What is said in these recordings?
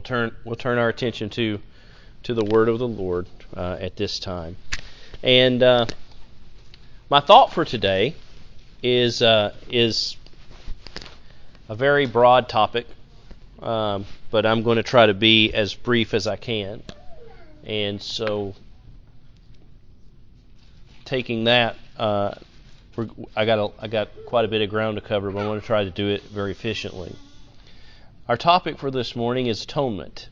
we'll turn we'll turn our attention to to the word of the Lord uh, at this time. And uh, my thought for today is uh, is a very broad topic, um, but I'm going to try to be as brief as I can. And so, taking that, uh, I got a, I got quite a bit of ground to cover, but I want to try to do it very efficiently. Our topic for this morning is atonement.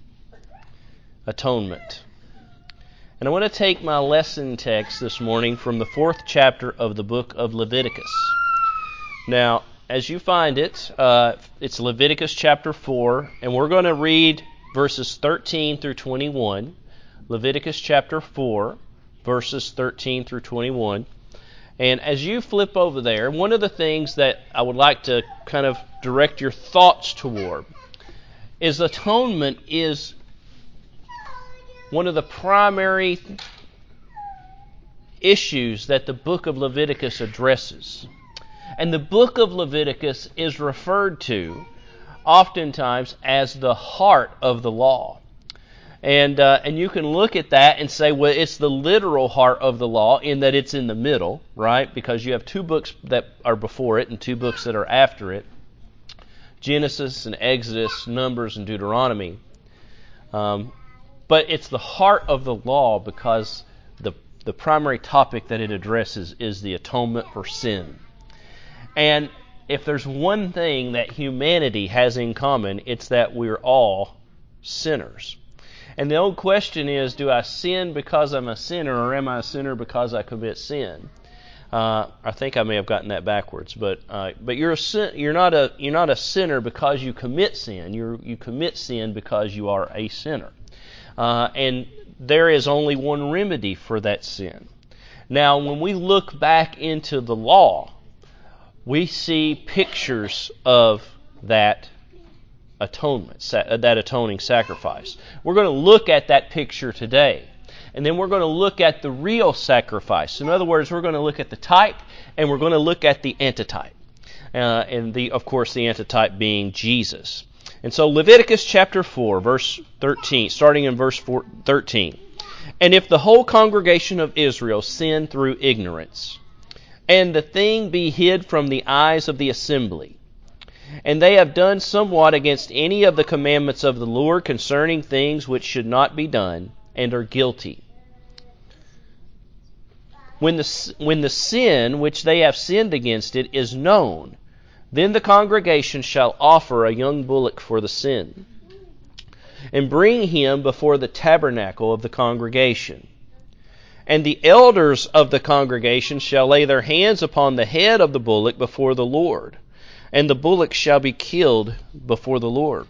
Atonement. And I want to take my lesson text this morning from the fourth chapter of the book of Leviticus. Now, as you find it, uh, it's Leviticus chapter 4, and we're going to read verses 13 through 21. Leviticus chapter 4, verses 13 through 21. And as you flip over there, one of the things that I would like to kind of direct your thoughts toward is atonement is one of the primary issues that the book of Leviticus addresses. And the book of Leviticus is referred to oftentimes as the heart of the law. And, uh, and you can look at that and say, well, it's the literal heart of the law in that it's in the middle, right? Because you have two books that are before it and two books that are after it Genesis and Exodus, Numbers and Deuteronomy. Um, but it's the heart of the law because the, the primary topic that it addresses is the atonement for sin. And if there's one thing that humanity has in common, it's that we're all sinners. And the old question is do I sin because I'm a sinner, or am I a sinner because I commit sin? Uh, I think I may have gotten that backwards, but uh, but you're a sin, you're not a you're not a sinner because you commit sin. You you commit sin because you are a sinner. Uh, and there is only one remedy for that sin. Now, when we look back into the law, we see pictures of that atonement, that atoning sacrifice. We're going to look at that picture today. And then we're going to look at the real sacrifice. In other words, we're going to look at the type and we're going to look at the antitype. Uh, and the, of course, the antitype being Jesus. And so Leviticus chapter 4, verse 13, starting in verse 4, 13. And if the whole congregation of Israel sin through ignorance, and the thing be hid from the eyes of the assembly, and they have done somewhat against any of the commandments of the Lord concerning things which should not be done, and are guilty. When the, when the sin which they have sinned against it is known, then the congregation shall offer a young bullock for the sin, and bring him before the tabernacle of the congregation. And the elders of the congregation shall lay their hands upon the head of the bullock before the Lord, and the bullock shall be killed before the Lord.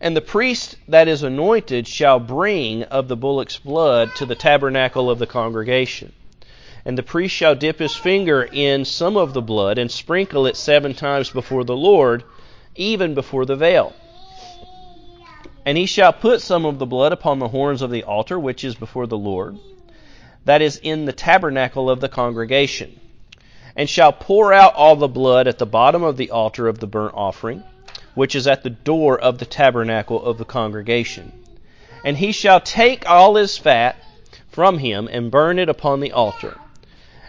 And the priest that is anointed shall bring of the bullock's blood to the tabernacle of the congregation. And the priest shall dip his finger in some of the blood and sprinkle it seven times before the Lord, even before the veil. And he shall put some of the blood upon the horns of the altar which is before the Lord, that is in the tabernacle of the congregation, and shall pour out all the blood at the bottom of the altar of the burnt offering, which is at the door of the tabernacle of the congregation. And he shall take all his fat from him and burn it upon the altar.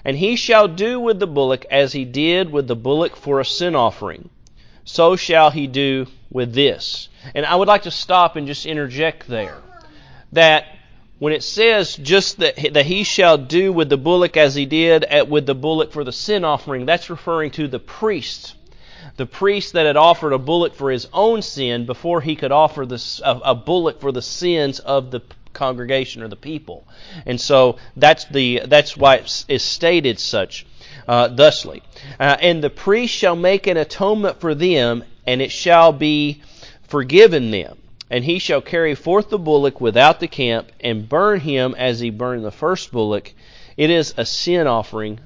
And he shall do with the bullock as he did with the bullock for a sin offering. So shall he do with this. And I would like to stop and just interject there that when it says just that, that he shall do with the bullock as he did at, with the bullock for the sin offering, that's referring to the priest. The priest that had offered a bullock for his own sin before he could offer this, a, a bullock for the sins of the congregation or the people. And so that's the that's why it is stated such uh, thusly. Uh, and the priest shall make an atonement for them, and it shall be forgiven them. And he shall carry forth the bullock without the camp, and burn him as he burned the first bullock. It is a sin offering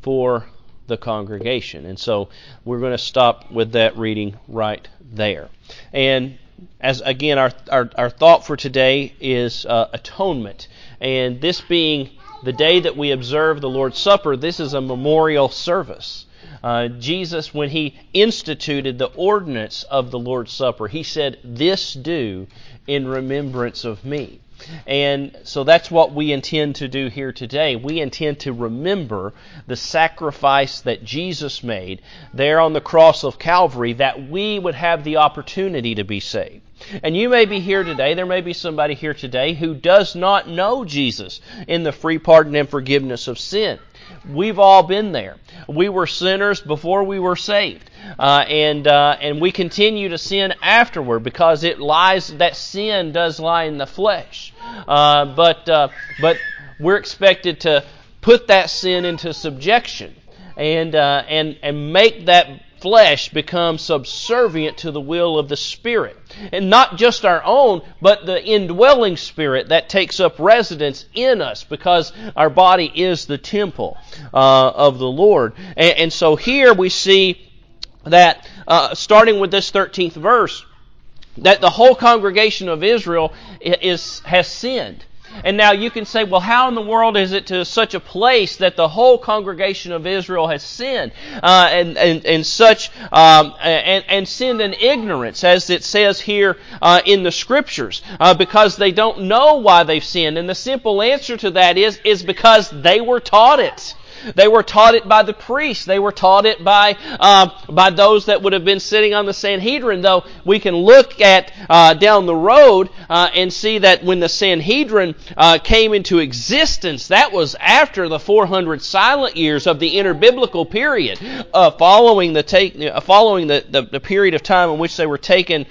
for the congregation. And so we're going to stop with that reading right there. And as again, our, our, our thought for today is uh, atonement. And this being the day that we observe the Lord's Supper, this is a memorial service. Uh, Jesus, when he instituted the ordinance of the Lord's Supper, he said, This do in remembrance of me. And so that's what we intend to do here today. We intend to remember the sacrifice that Jesus made there on the cross of Calvary that we would have the opportunity to be saved. And you may be here today, there may be somebody here today who does not know Jesus in the free pardon and forgiveness of sin. We've all been there. We were sinners before we were saved, uh, and uh, and we continue to sin afterward because it lies. That sin does lie in the flesh, uh, but uh, but we're expected to put that sin into subjection and uh, and and make that flesh become subservient to the will of the Spirit. And not just our own, but the indwelling Spirit that takes up residence in us because our body is the temple uh, of the Lord. And, and, so here we see that, uh, starting with this 13th verse, that the whole congregation of Israel is, has sinned. And now you can say, well, how in the world is it to such a place that the whole congregation of Israel has sinned uh, and, and, and such um, and, and sinned in ignorance, as it says here uh, in the scriptures, uh, because they don't know why they've sinned. And the simple answer to that is is because they were taught it. They were taught it by the priests. They were taught it by uh, by those that would have been sitting on the Sanhedrin. Though we can look at uh, down the road uh, and see that when the Sanhedrin uh, came into existence, that was after the 400 silent years of the interbiblical period, uh, following the take uh, following the, the, the, period of time in which they were taken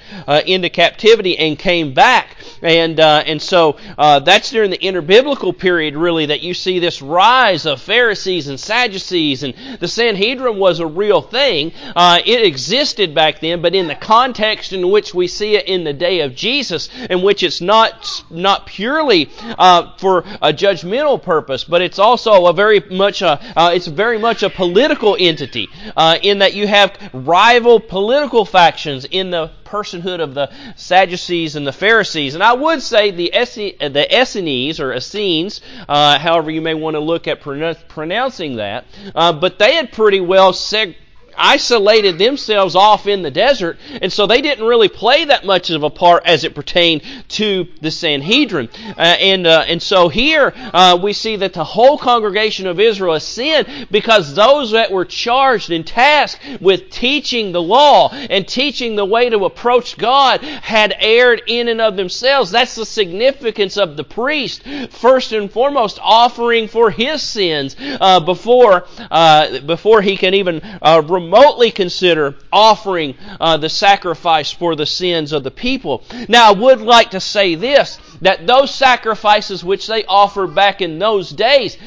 into captivity and came back. And and so that's during the interbiblical period, really, that you see this rise of Pharisees Pharisees and Sadducees, and the Sanhedrin was a real thing. Uh, it existed back then, but in the context in which we see it in the day of Jesus, in which it's not not purely uh, for a judgmental purpose, but it's also a very much a uh, it's very much a political entity uh, in that you have rival political factions in the personhood of the Sadducees and the Pharisees. And I would say the, the Essenes, or Essenes, uh, however you may want to look at pronouncing that, uh, but they had pretty well seg- isolated themselves off in the desert, and so they didn't really play that much of a part as it pertained to the Sanhedrin. Uh, and uh, and so here uh, we see that the whole congregation of Israel has sinned because those that were charged and tasked with teaching the law and teaching the way to approach God had erred in and of themselves. That's the significance of the priest, first and foremost, offering for his sins uh, before uh, before he can even uh, remotely consider offering uh, the sacrifice for the sins of the people. Now, I would like to say this that those sacrifices which they offered back in those days,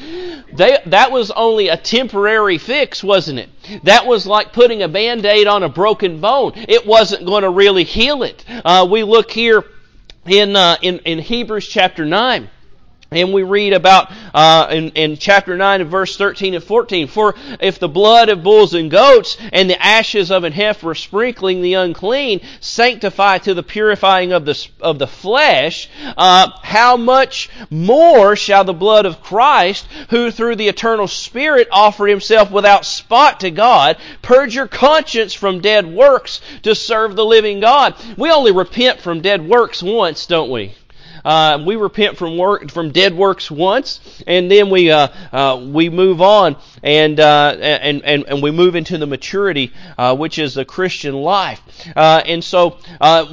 they, that was only a temporary fix, wasn't it? That was like putting a band aid on a broken bone. It wasn't going to really heal it. Uh, we look here in, uh, in, in Hebrews chapter 9. And we read about uh, in, in chapter 9 and verse 13 and 14, For if the blood of bulls and goats and the ashes of an heifer sprinkling the unclean sanctify to the purifying of the, of the flesh, uh, how much more shall the blood of Christ, who through the eternal Spirit offered himself without spot to God, purge your conscience from dead works to serve the living God? We only repent from dead works once, don't we? Uh, we repent from work from dead works once, and then we uh, uh, we move on and, uh, and and and we move into the maturity uh, which is the Christian life. Uh, and so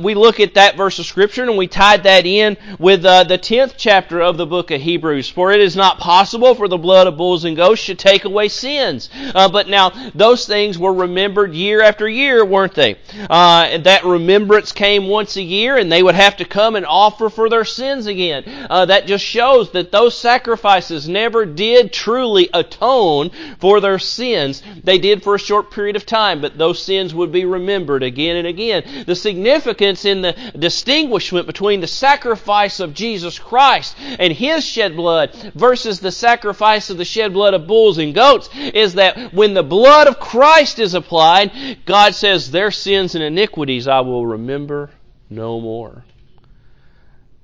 we look at that verse of scripture and we tied that in with the tenth chapter of the book of Hebrews. For it is not possible for the blood of bulls and goats to take away sins. but now those things were remembered year after year, weren't they? That remembrance came once a year, and they would have to come and offer for their sins sins again. Uh, that just shows that those sacrifices never did truly atone for their sins. They did for a short period of time, but those sins would be remembered again and again. The significance in the distinguishment between the sacrifice of Jesus Christ and His shed blood versus the sacrifice of the shed blood of bulls and goats is that when the blood of Christ is applied, God says, Their sins and iniquities I will remember no more.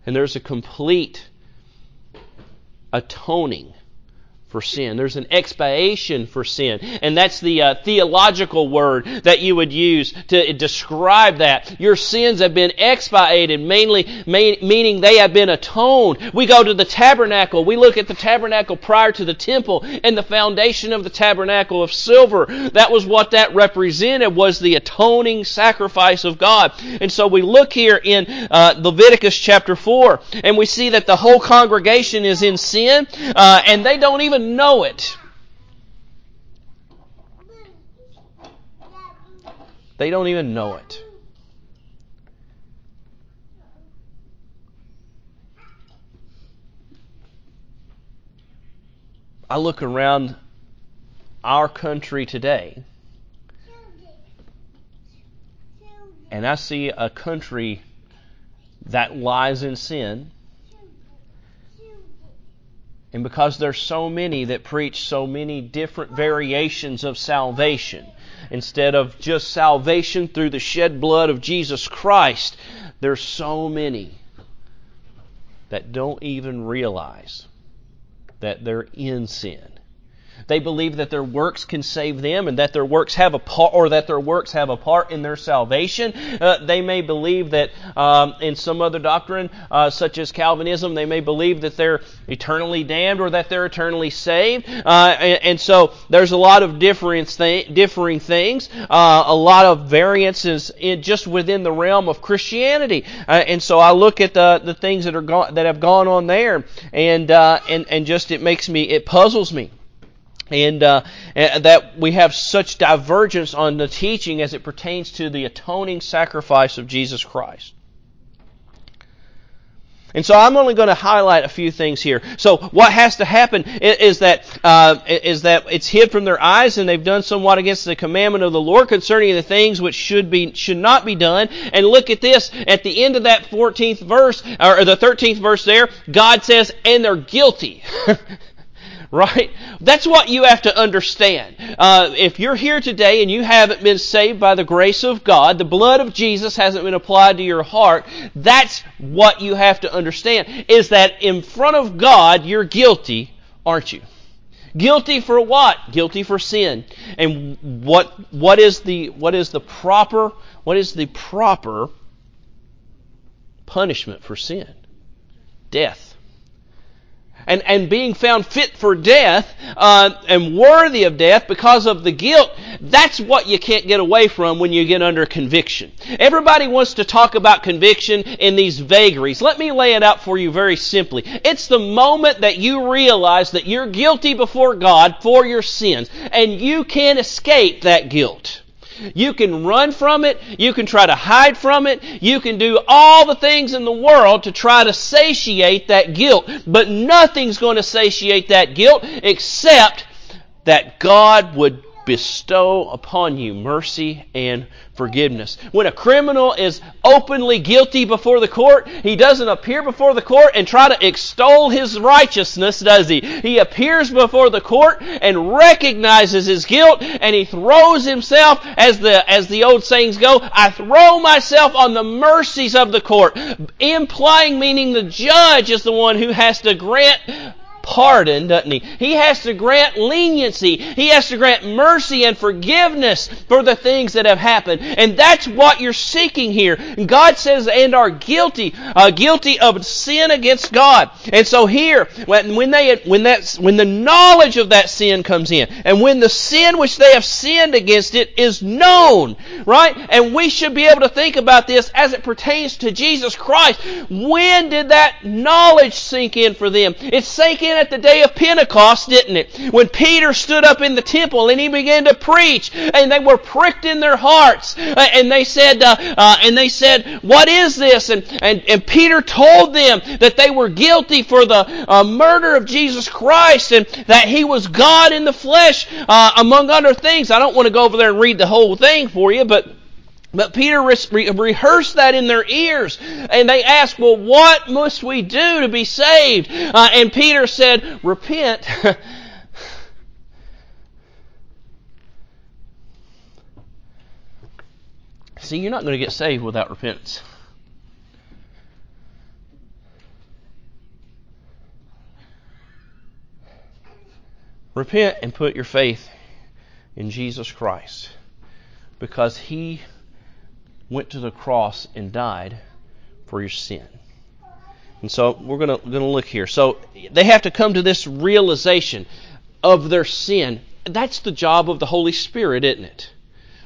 And there's a complete atoning for sin. There's an expiation for sin. And that's the uh, theological word that you would use to describe that. Your sins have been expiated, mainly meaning they have been atoned. We go to the tabernacle. We look at the tabernacle prior to the temple and the foundation of the tabernacle of silver. That was what that represented was the atoning sacrifice of God. And so we look here in uh, Leviticus chapter 4 and we see that the whole congregation is in sin uh, and they don't even know it. They don't even know it. I look around our country today and I see a country that lies in sin. And because there's so many that preach so many different variations of salvation, instead of just salvation through the shed blood of Jesus Christ, there's so many that don't even realize that they're in sin. They believe that their works can save them and that their works have a part, or that their works have a part in their salvation. Uh, they may believe that um, in some other doctrine, uh, such as Calvinism, they may believe that they're eternally damned or that they're eternally saved. Uh, and, and, so there's a lot of different th- differing things, uh, a lot of variances in, just within the realm of Christianity. Uh, and so I look at the, the things that are go- that have gone on there, and uh, and and just it makes me it puzzles me and uh, that we have such divergence on the teaching as it pertains to the atoning sacrifice of Jesus Christ. And so I'm only going to highlight a few things here. So what has to happen is, that uh, is that it's hid from their eyes, and they've done somewhat against the commandment of the Lord concerning the things which should be should not be done. And look at this at the end of that 14th verse or the 13th verse there, God says, "And they're guilty." right? That's what you have to understand. Uh, if you're here today and you haven't been saved by the grace of God, the blood of Jesus hasn't been applied to your heart, that's what you have to understand, is that in front of God, you're guilty, aren't you? Guilty for what? Guilty for sin. And what, what is the, what is the proper, what is the proper punishment for sin? Death and, and being found fit for death uh, and worthy of death because of the guilt, that's what you can't get away from when you get under conviction. Everybody wants to talk about conviction in these vagaries. Let me lay it out for you very simply. It's the moment that you realize that you're guilty before God for your sins, and you can't escape that guilt. You can run from it. You can try to hide from it. You can do all the things in the world to try to satiate that guilt. But nothing's going to satiate that guilt except that God would bestow upon you mercy and forgiveness. When a criminal is openly guilty before the court, he doesn't appear before the court and try to extol his righteousness, does he? He appears before the court and recognizes his guilt and he throws himself, as the, as the old sayings go, I throw myself on the mercies of the court, implying meaning the judge is the one who has to grant pardon, doesn't he? He has to grant leniency. He has to grant mercy and forgiveness for the things that have happened. And that's what you're seeking here. God says, and are guilty, uh, guilty of sin against God. And so here, when, when they, when that, when the knowledge of that sin comes in, and when the sin which they have sinned against it is known, right? And we should be able to think about this as it pertains to Jesus Christ. When did that knowledge sink in for them? It sank in at the day of Pentecost, didn't it? When Peter stood up in the temple and he began to preach, and they were pricked in their hearts, and they said, uh, uh, and they said, "What is this?" And and and Peter told them that they were guilty for the uh, murder of Jesus Christ, and that He was God in the flesh, uh, among other things. I don't want to go over there and read the whole thing for you, but but Peter re- rehearsed that in their ears, and they asked, "Well, what must we do to be saved?" Uh, and Peter said, "Repent." See, you're not going to get saved without repentance. Repent and put your faith in Jesus Christ because He went to the cross and died for your sin. And so we're going to look here. So they have to come to this realization of their sin. That's the job of the Holy Spirit, isn't it?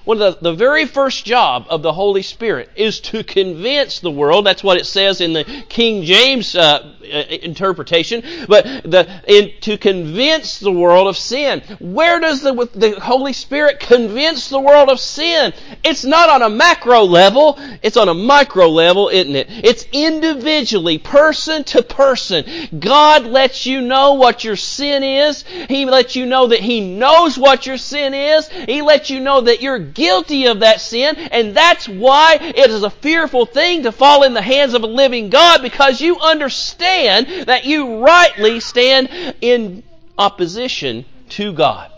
One of the, the very first job of the Holy Spirit is to convince the world. That's what it says in the King James uh, interpretation. But the, in, to convince the world of sin. Where does the, the Holy Spirit convince the world of sin? It's not on a macro level. It's on a micro level, isn't it? It's individually, person to person. God lets you know what your sin is. He lets you know that He knows what your sin is. He lets you know that you're guilty of that sin, and that's why it is a fearful thing to fall in the hands of a living God because you understand that you rightly stand in opposition to God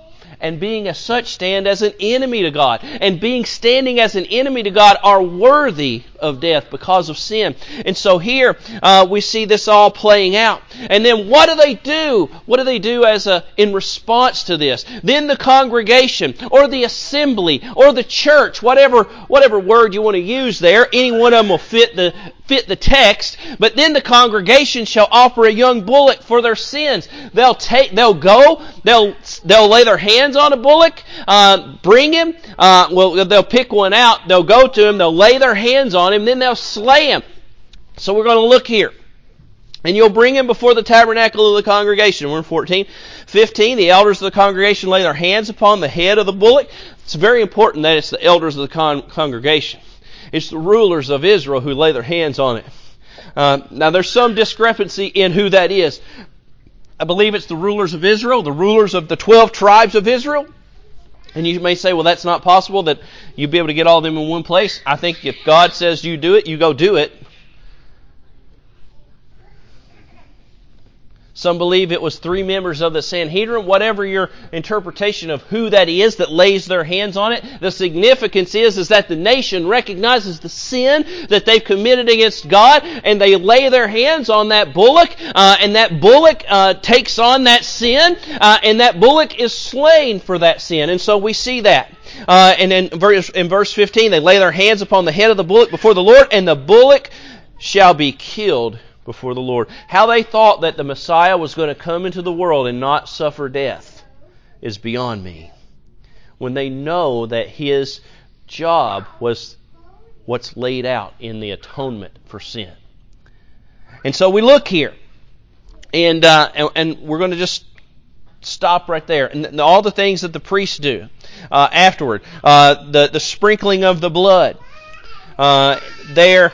and being as such stand as an enemy to God. And being standing as an enemy to God are worthy of death because of sin. And so here uh, we see this all playing out. And then what do they do? What do they do as a in response to this? Then the congregation or the assembly or the church, whatever whatever word you want to use there, any one of them will fit the fit the text. But then the congregation shall offer a young bullock for their sins. They'll take, they'll go, they'll they'll lay their hands on a bullock, uh, bring him. Uh, well, they'll pick one out. They'll go to him. They'll lay their hands on him. Then they'll slay him. So we're going to look here. And you'll bring him before the tabernacle of the congregation. We're in 14. 15. The elders of the congregation lay their hands upon the head of the bullock. It's very important that it's the elders of the con- congregation. It's the rulers of Israel who lay their hands on it. Uh, now, there's some discrepancy in who that is. I believe it's the rulers of Israel, the rulers of the 12 tribes of Israel. And you may say, well, that's not possible that you'd be able to get all of them in one place. I think if God says you do it, you go do it. Some believe it was three members of the Sanhedrin. Whatever your interpretation of who that is that lays their hands on it, the significance is, is that the nation recognizes the sin that they've committed against God, and they lay their hands on that bullock, uh, and that bullock uh, takes on that sin, uh, and that bullock is slain for that sin. And so we see that. Uh, and in verse, in verse 15, they lay their hands upon the head of the bullock before the Lord, and the bullock shall be killed before the Lord. How they thought that the Messiah was going to come into the world and not suffer death is beyond me. When they know that his job was what's laid out in the atonement for sin. And so we look here, and uh, and, and, we're going to just stop right there. And all the things that the priests do uh, afterward, uh, the the sprinkling of the blood, uh, there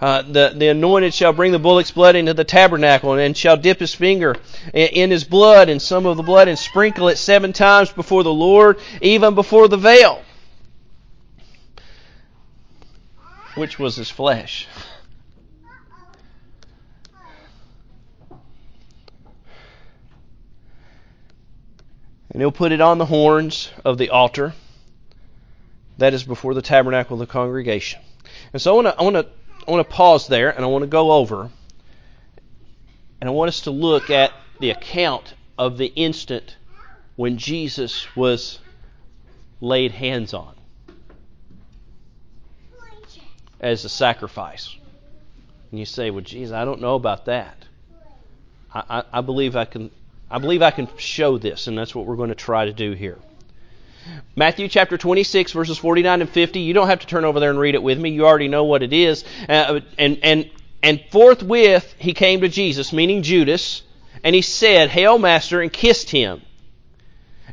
uh, the, the anointed shall bring the bullock's blood into the tabernacle and shall dip his finger in, in his blood and some of the blood and sprinkle it seven times before the Lord, even before the veil, which was his flesh. And he'll put it on the horns of the altar that is before the tabernacle of the congregation. And so I want to I want to pause there and I want to go over and I want us to look at the account of the instant when Jesus was laid hands on as a sacrifice. And you say, "Well, Jesus, I don't know about that." I, I, I believe I can. I believe I can show this, and that's what we're going to try to do here. Matthew chapter 26, verses 49 and 50. You don't have to turn over there and read it with me. You already know what it is. Uh, and, and, and forthwith he came to Jesus, meaning Judas, and he said, Hail, Master, and kissed him.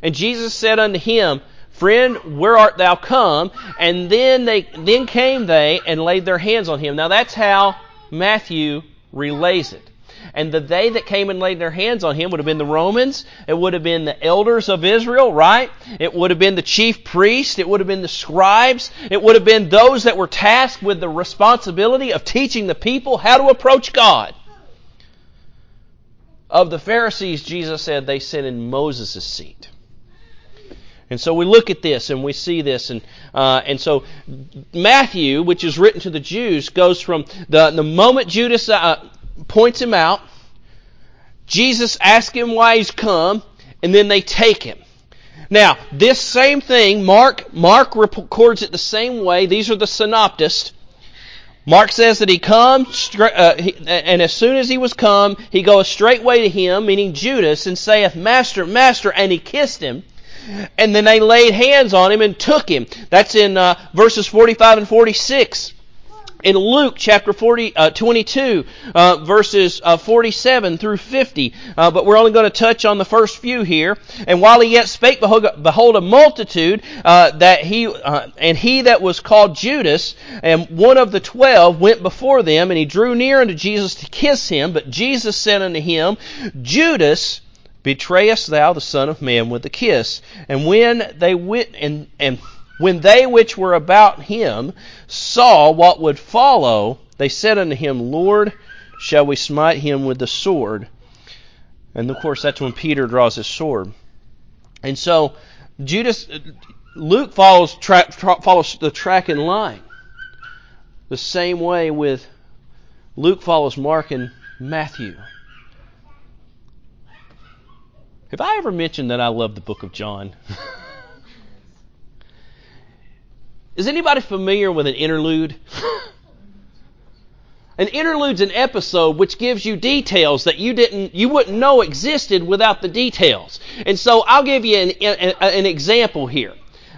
And Jesus said unto him, Friend, where art thou come? And then they then came they and laid their hands on him. Now that's how Matthew relays it. And the they that came and laid their hands on him would have been the Romans. It would have been the elders of Israel, right? It would have been the chief priests. It would have been the scribes. It would have been those that were tasked with the responsibility of teaching the people how to approach God. Of the Pharisees, Jesus said they sit in Moses' seat. And so we look at this and we see this, and uh, and so Matthew, which is written to the Jews, goes from the the moment Judas uh, points him out. Jesus asks him why he's come, and then they take him. Now, this same thing, Mark, Mark records it the same way. These are the synoptists. Mark says that he comes, uh, and as soon as he was come, he goes straightway to him, meaning Judas, and saith, Master, Master, and he kissed him. And then they laid hands on him and took him. That's in uh, verses 45 and 46 in Luke chapter 40, uh, 22, uh, verses uh, 47 through 50. Uh, but we're only going to touch on the first few here. And while he yet spake, behold, a multitude uh, that he uh, and he that was called Judas, and one of the twelve, went before them, and he drew near unto Jesus to kiss him. But Jesus said unto him, Judas. Betrayest thou the Son of Man with a kiss? And when they went and, and when they which were about him saw what would follow, they said unto him, Lord, shall we smite him with the sword? And of course, that's when Peter draws his sword. And so, Judas, Luke follows, tra- tra- follows the track and line. The same way with Luke follows Mark and Matthew. Have I ever mentioned that I love the book of John? Is anybody familiar with an interlude? an interlude's an episode which gives you details that you didn't, you wouldn't know existed without the details. And so I'll give you an, an, an example here.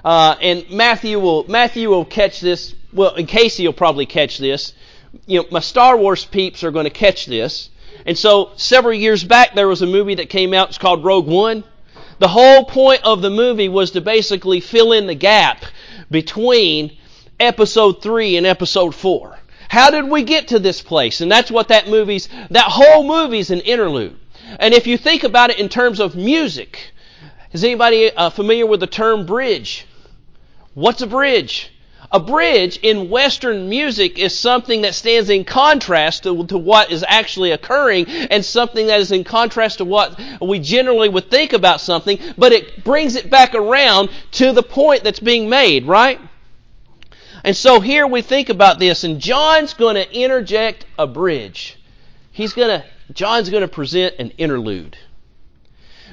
Uh, and Matthew will Matthew will catch this. Well, and Casey will probably catch this. You know, my Star Wars peeps are going to catch this. And so several years back, there was a movie that came out. It's called Rogue One. The whole point of the movie was to basically fill in the gap between episode 3 and episode 4. How did we get to this place? And that's what that movie's, that whole movie's an interlude. And if you think about it in terms of music, is anybody uh, familiar with the term bridge? What's a bridge? A bridge in Western music is something that stands in contrast to, to, what is actually occurring and something that is in contrast to what we generally would think about something, but it brings it back around to the point that's being made, right? And so here we think about this, and John's going to interject a bridge. He's going to, John's going to present an interlude.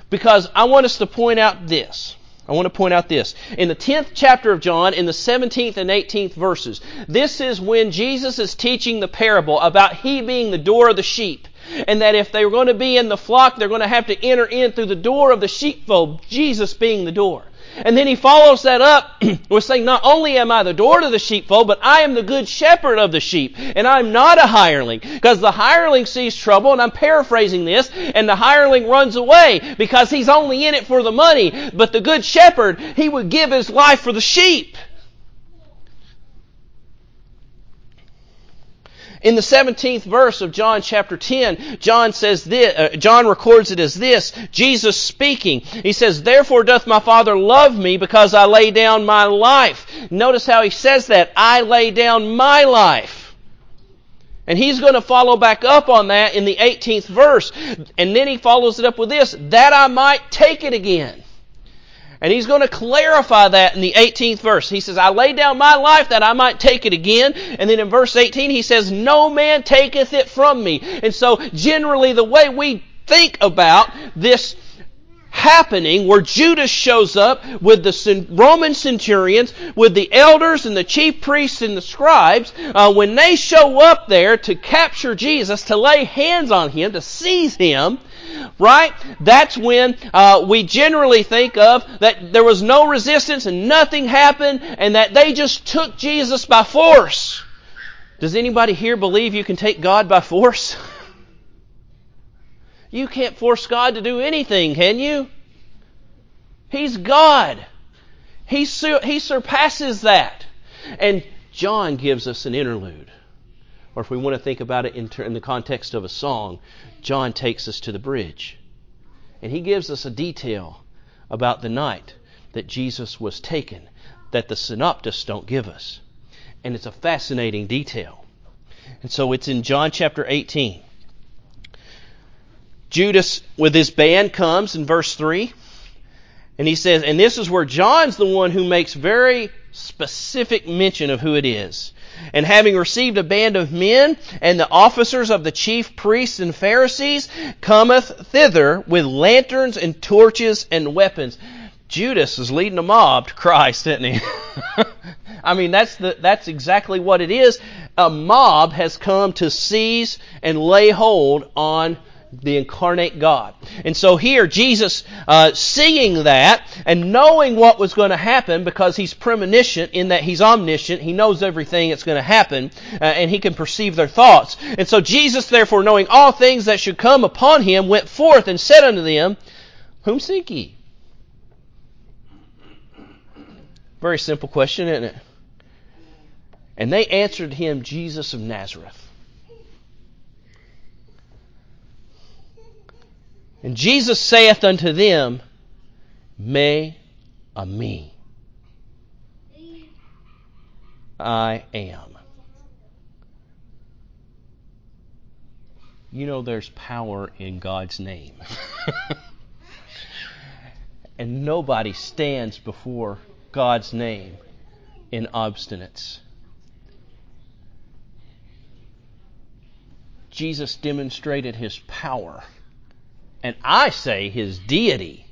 Because I want us to point out this. I want to point out this. In the 10th chapter of John, in the 17th and 18th verses, this is when Jesus is teaching the parable about He being the door of the sheep. And that if they were going to be in the flock, they're going to have to enter in through the door of the sheepfold, Jesus being the door. And then he follows that up with saying, Not only am I the door to the sheepfold, but I am the good shepherd of the sheep. And I'm not a hireling. Because the hireling sees trouble, and I'm paraphrasing this, and the hireling runs away because he's only in it for the money. But the good shepherd, he would give his life for the sheep. In the 17th verse of John chapter 10, John says this, uh, John records it as this, Jesus speaking. He says, Therefore doth my Father love me because I lay down my life. Notice how he says that. I lay down my life. And he's going to follow back up on that in the 18th verse. And then he follows it up with this, that I might take it again. And he's going to clarify that in the 18th verse. He says, I lay down my life that I might take it again. And then in verse 18, he says, No man taketh it from me. And so generally the way we think about this happening where Judas shows up with the Roman centurions, with the elders and the chief priests and the scribes, uh, when they show up there to capture Jesus, to lay hands on him, to seize him, right? That's when uh, we generally think of that there was no resistance and nothing happened and that they just took Jesus by force. Does anybody here believe you can take God by force? You can't force God to do anything, can you? He's God. He, he surpasses that. And John gives us an interlude. Or if we want to think about it in, ter- in the context of a song, John takes us to the bridge. And he gives us a detail about the night that Jesus was taken that the synoptists don't give us. And it's a fascinating detail. And so it's in John chapter 18. Judas with his band comes in verse 3. And he says, and this is where John's the one who makes very specific mention of who it is. And having received a band of men and the officers of the chief priests and Pharisees, cometh thither with lanterns and torches and weapons. Judas is leading a mob to Christ, isn't he? I mean, that's the, that's exactly what it is. A mob has come to seize and lay hold on the incarnate God. And so here, Jesus, uh, seeing that and knowing what was going to happen because he's premonition in that he's omniscient, he knows everything that's going to happen, uh, and he can perceive their thoughts. And so Jesus, therefore, knowing all things that should come upon him, went forth and said unto them, Whom seek ye? Very simple question, isn't it? And they answered him, Jesus of Nazareth. And Jesus saith unto them, Me a me. I am. You know there's power in God's name. and nobody stands before God's name in obstinance. Jesus demonstrated his power and I say his deity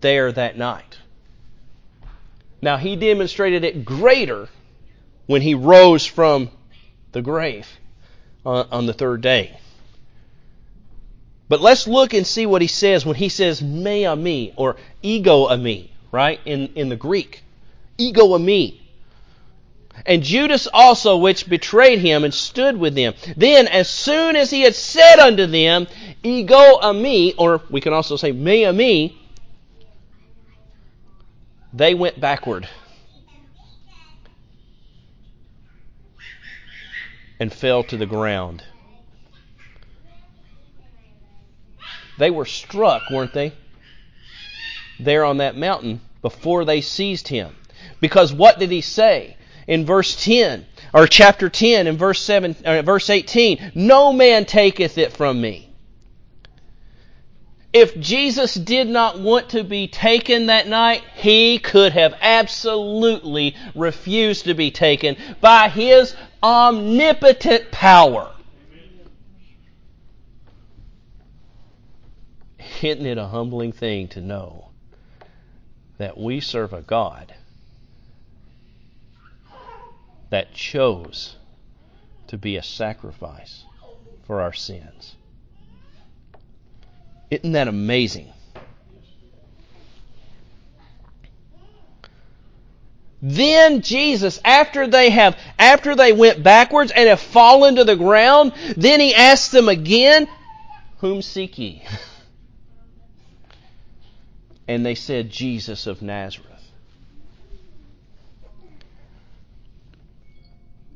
there that night. Now, he demonstrated it greater when he rose from the grave on, the third day. But let's look and see what he says when he says me or ego eimi, right? In, in the Greek. Ego eimi and Judas also, which betrayed him and stood with them. Then, as soon as he had said unto them, Ego eimi, or we can also say, Me a me, they went backward and fell to the ground. They were struck, weren't they? There on that mountain before they seized him. Because what did he say? In verse 10 or chapter 10 in verse 7 uh, verse 18 no man taketh it from me if Jesus did not want to be taken that night, he could have absolutely refused to be taken by his omnipotent power. Isn't it a humbling thing to know that we serve a God that chose to be a sacrifice for our sins. Isn't that amazing? Then Jesus, after they have, after they went backwards and have fallen to the ground, then he asked them again, Whom seek ye? And they said, Jesus of Nazareth.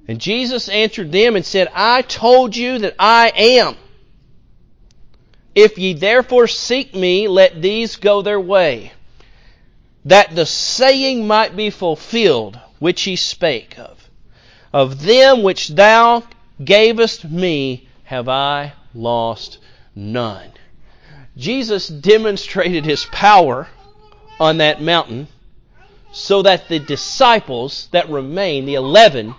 And Jesus answered them and said, I told you that I am. If ye therefore seek me, let these go their way, that the saying might be fulfilled which he spake of. Of them which thou gavest me have I lost none. Jesus demonstrated his power on that mountain so that the disciples that remain, the eleven,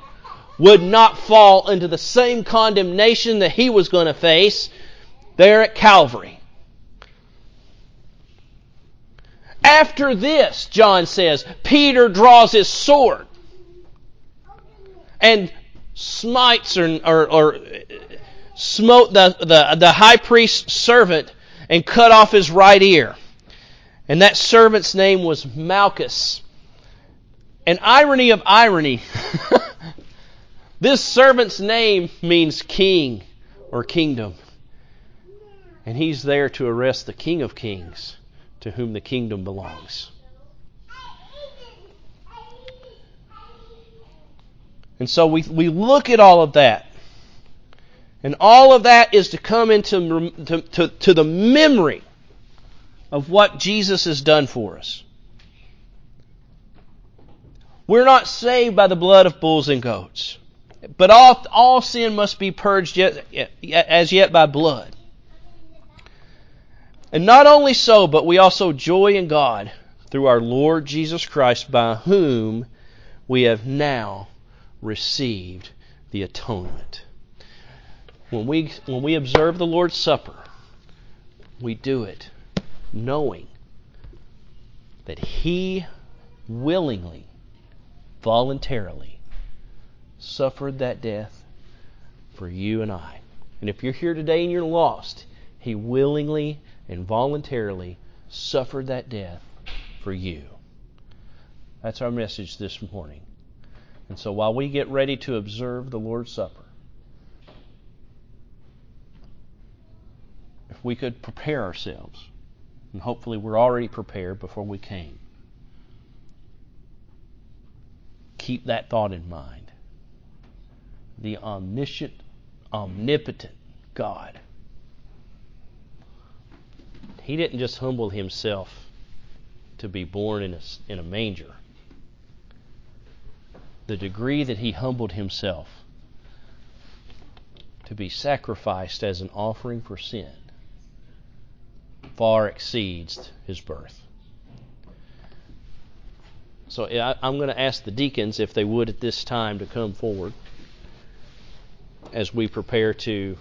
would not fall into the same condemnation that he was going to face there at Calvary. After this, John says, Peter draws his sword and smites or, or, or smote the, the, the high priest's servant and cut off his right ear. And that servant's name was Malchus. An irony of irony. This servant's name means king or kingdom. And he's there to arrest the King of Kings to whom the kingdom belongs. And so we, we look at all of that. And all of that is to come into to, to, to the memory of what Jesus has done for us. We're not saved by the blood of bulls and goats. But all, all sin must be purged yet, as yet by blood. And not only so, but we also joy in God through our Lord Jesus Christ, by whom we have now received the atonement. When we, when we observe the Lord's Supper, we do it knowing that He willingly, voluntarily suffered that death for you and I. And if you're here today and you're lost, He willingly and voluntarily suffered that death for you. That's our message this morning. And so while we get ready to observe the Lord's Supper, if we could prepare ourselves, and hopefully we're already prepared before we came, keep that thought in mind. The omniscient, omnipotent God. He didn't just humble himself to be born in a, in a manger. The degree that he humbled himself to be sacrificed as an offering for sin far exceeds his birth. So I, am going to ask the deacons if they would at this time to come forward as we prepare to